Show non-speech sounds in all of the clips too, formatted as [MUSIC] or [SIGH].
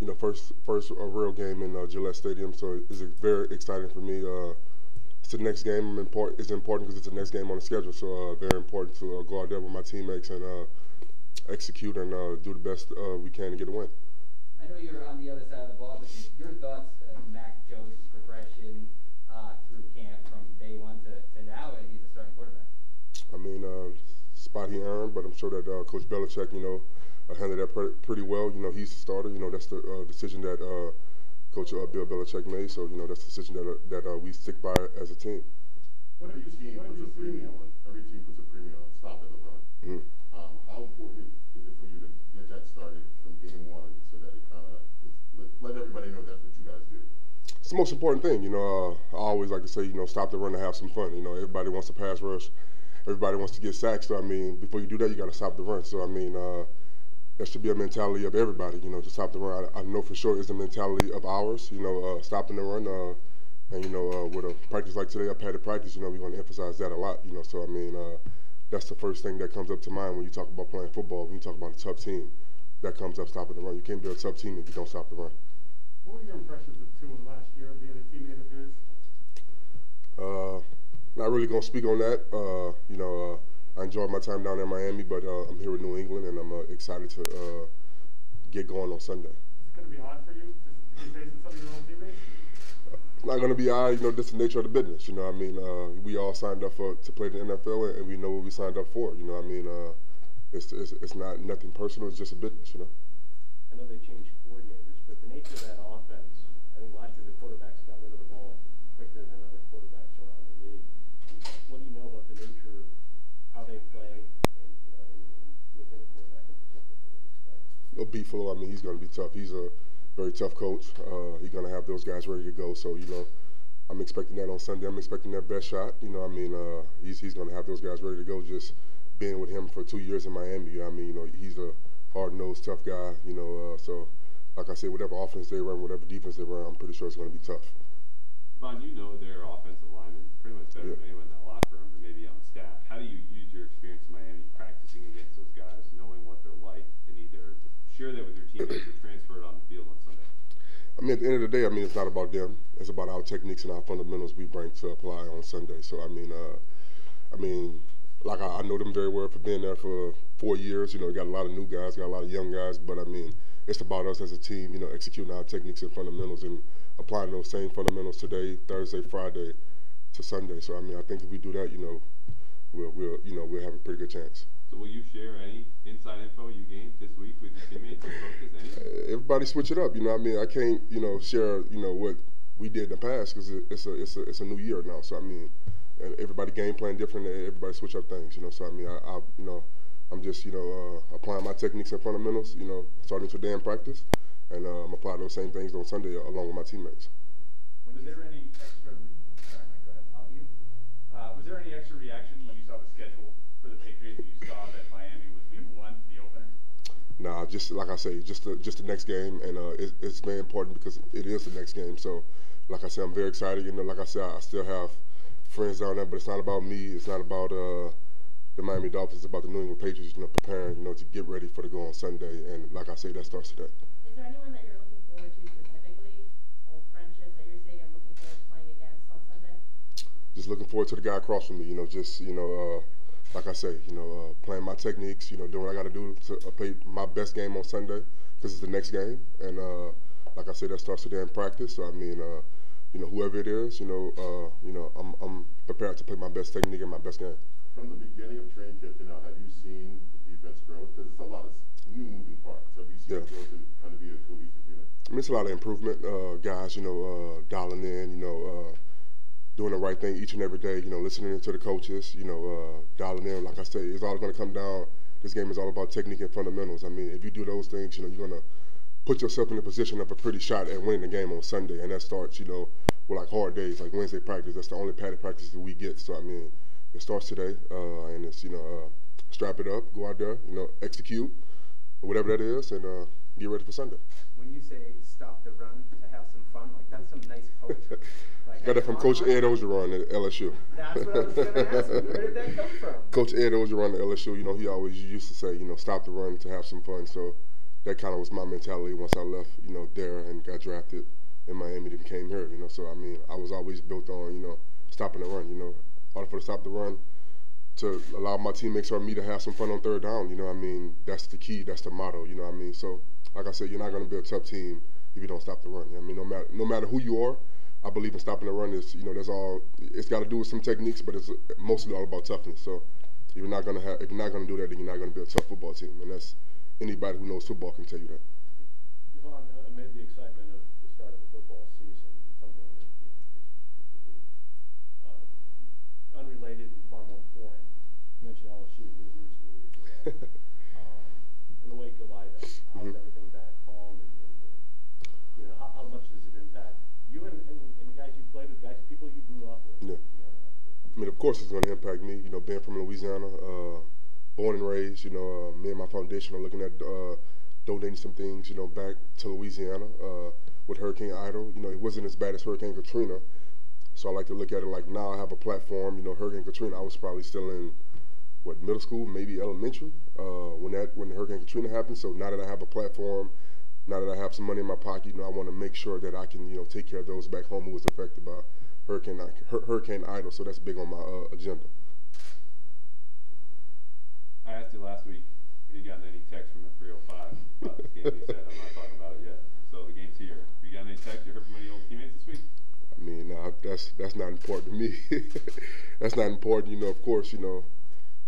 you know, first first uh, real game in uh, Gillette Stadium, so it's very exciting for me. Uh, it's the next game. Important. It's important because it's the next game on the schedule, so uh, very important to uh, go out there with my teammates and uh, execute and do the best we can to get a win. I know you're on the other side of the ball, but your thoughts, on Mac Jones' progression through camp from day one to, to now, and he's a starting quarterback. I mean, spot he earned, but I'm sure that Coach Belichick, you know uh, handled that pre- pretty well. You know, he's the starter. You know, that's the uh, decision that uh, Coach uh, Bill Belichick made. So you know, that's the decision that uh, that uh, we stick by as a team. What every team puts a premium on. Every team puts a premium on stopping the run. Mm-hmm. Um, how important is it for you to get that started from game one, so that it kind of let, let everybody know that's what you guys do? It's the most important thing. You know, I always like to say, you know, stop the run and have some fun. You know, everybody wants to pass rush. Everybody wants to get sacked. So I mean, before you do that, you got to stop the run. So I mean that should be a mentality of everybody, you know, to stop the run. I, I know for sure it's the mentality of ours, you know, uh, stopping the run. Uh, and, you know, uh, with a practice like today, a padded practice, you know, we're going to emphasize that a lot, you know. So, I mean, uh, that's the first thing that comes up to mind when you talk about playing football, when you talk about a tough team. That comes up stopping the run. You can't be a tough team if you don't stop the run. What were your impressions of Tua last year, being a teammate of his? Uh, not really going to speak on that. Uh, you know, I enjoyed my time down in Miami, but uh, I'm here in New England, and I'm uh, excited to uh, get going on Sunday. It's it going to be hard for you to be facing some of your own teammates? It's not going to be hard. You know, just the nature of the business. You know, I mean, uh, we all signed up for to play the NFL, and we know what we signed up for. You know, I mean, uh, it's, it's it's not nothing personal. It's just a business. You know. I know they changed coordinators, but the nature of that offense. I think last year the quarterbacks got rid of the ball quicker than other quarterbacks around the league. What do you know about the nature of how they play, and you know, and, and within a quarterback in particular. No, I mean, he's going to be tough. He's a very tough coach. Uh, he's going to have those guys ready to go. So you know, I'm expecting that on Sunday. I'm expecting their best shot. You know, I mean, uh, he's he's going to have those guys ready to go. Just being with him for two years in Miami. You know, I mean, you know, he's a hard-nosed, tough guy. You know, uh, so like I said, whatever offense they run, whatever defense they run, I'm pretty sure it's going to be tough. Devon, you know their offensive linemen pretty much better yeah. than anyone in that locker room, and maybe on staff. How do you your experience in Miami practicing against those guys, knowing what they're like, and either share that with your teammates or transfer it on the field on Sunday? I mean, at the end of the day, I mean, it's not about them. It's about our techniques and our fundamentals we bring to apply on Sunday. So, I mean, uh, I mean, like I, I, know them very well for being there for four years. You know, we got a lot of new guys, got a lot of young guys, but I mean, it's about us as a team. You know, executing our techniques and fundamentals and applying those same fundamentals today, Thursday, Friday, to Sunday. So, I mean, I think if we do that, you know, we'll, we'll you know we'll have a chance. So will you share any inside info you gained this week with your teammates and coaches? Any? Everybody switch it up. You know, what I mean, I can't you know share you know what we did in the past because it's a it's a it's a new year now. So I mean, everybody game plan different. Everybody switch up things. You know, so I mean, I, I you know. I'm just, you know, uh, applying my techniques and fundamentals, you know, starting today in practice, and uh, I'm applying those same things on Sunday along with my teammates. Was there any extra? Sorry, Mike, go ahead. You. Uh, was there any extra reaction Nah, just like I say, just the, just the next game, and uh, it, it's very important because it is the next game. So, like I said, I'm very excited. You know, like I said, I still have friends down there, but it's not about me. It's not about uh, the Miami Dolphins. It's about the New England Patriots. You know, preparing, you know, to get ready for the go on Sunday. And like I say, that starts today. Is there anyone that you're looking forward to specifically? Old friendships that you're saying I'm looking forward to playing against on Sunday? Just looking forward to the guy across from me. You know, just you know. Uh, like I say, you know, uh, playing my techniques, you know, doing what I got to do to uh, play my best game on Sunday because it's the next game. And uh, like I said, that starts today in practice. So I mean, uh, you know, whoever it is, you know, uh, you know, I'm, I'm prepared to play my best technique and my best game. From the beginning of training camp to now, have you seen the defense grow? Because it's a lot of new moving parts. Have you seen yeah. it grow to kind of be a cohesive unit? I mean, it's a lot of improvement. guys, you know, dialing in, you know doing the right thing each and every day, you know, listening to the coaches, you know, uh, dialing in. Like I say, it's all going to come down. This game is all about technique and fundamentals. I mean, if you do those things, you know, you're going to put yourself in a position of a pretty shot at winning the game on Sunday. And that starts, you know, with like hard days, like Wednesday practice. That's the only padded practice that we get. So, I mean, it starts today. Uh, and it's, you know, uh, strap it up, go out there, you know, execute, whatever that is, and uh, get ready for Sunday. When you say stop the run some fun, like that's some nice poetry. [LAUGHS] Got that from Coach Ed Orgeron at LSU. That's what I was going to ask. Where did that come from? [LAUGHS] Coach Ed Orgeron at LSU, you know, he always used to say, you know, stop the run to have some fun. So that kind of was my mentality once I left, you know, there and got drafted in Miami and came here. You know, so I mean, I was always built on you know stopping the run. You know, order for to stop the run, to allow my teammates or me to have some fun on third down. You know, what I mean, that's the key. That's the motto. You know, what I mean, so like I said, you're not going to be a tough team if you don't stop the run. I mean, no matter no matter who you are, I believe in stopping the run. Is you know, that's all. It's got to do with some techniques, but it's mostly all about toughness. So if you're not gonna have, if you're not gonna do that, then you're not gonna be a tough football team, and that's anybody who knows football can tell you that. Devon, uh, amid the excitement of the start of the football season, something that, you know, is completely, uh, unrelated and far more important. You mentioned LSU, your roots in Louisiana. [LAUGHS] Um, in the wake of Ida, how's Mhm. everything back home and, and, uh, you know, how, how much does it impact you and, and, and the guys you played with, guys, people you grew up with? Yeah. You know, I mean, of course, it's going to impact me. You know, being from Louisiana, uh, born and raised. You know, uh, me and my foundation are looking at uh, donating some things. You know, back to Louisiana uh, with Hurricane Ida. You know, it wasn't as bad as Hurricane Katrina, so I like to look at it like now I have a platform. You know, Hurricane Katrina, I was probably still in what middle school, maybe elementary uh, when that when Hurricane Katrina happened. So now that I have a platform, now that I have some money in my pocket, you know, I want to make sure that I can you know take care of those back home who was affected by Hurricane Hur- Hurricane Ida. So that's big on my uh, agenda. I asked you last week if you gotten any text from the 305 about this game. You said I'm not talking about it yet. So the game's here. Have you got any text? You heard from any old teammates this week? I mean, nah, that's that's not important to me. [LAUGHS] that's not important. You know, of course, you know,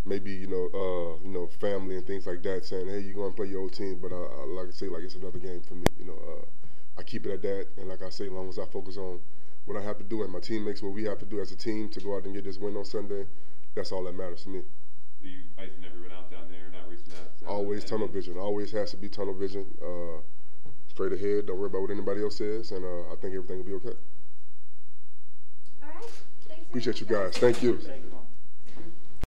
maybe you know, uh, you know, family and things like that, saying, "Hey, you're gonna play your old team," but I, I like I say, like it's another game for me. You know, uh, I keep it at that, and like I say, as long as I focus on what I have to do and my teammates, what we have to do as a team to go out and get this win on Sunday, that's all that matters to me. Do you Bison ever went out down there, not reaching out? It's not Always tunnel big. vision. Always has to be tunnel vision. Uh, straight ahead. Don't worry about what anybody else says, and uh, I think everything will be okay. All right. Thanks Appreciate you much, guys. Thank you. Thank you.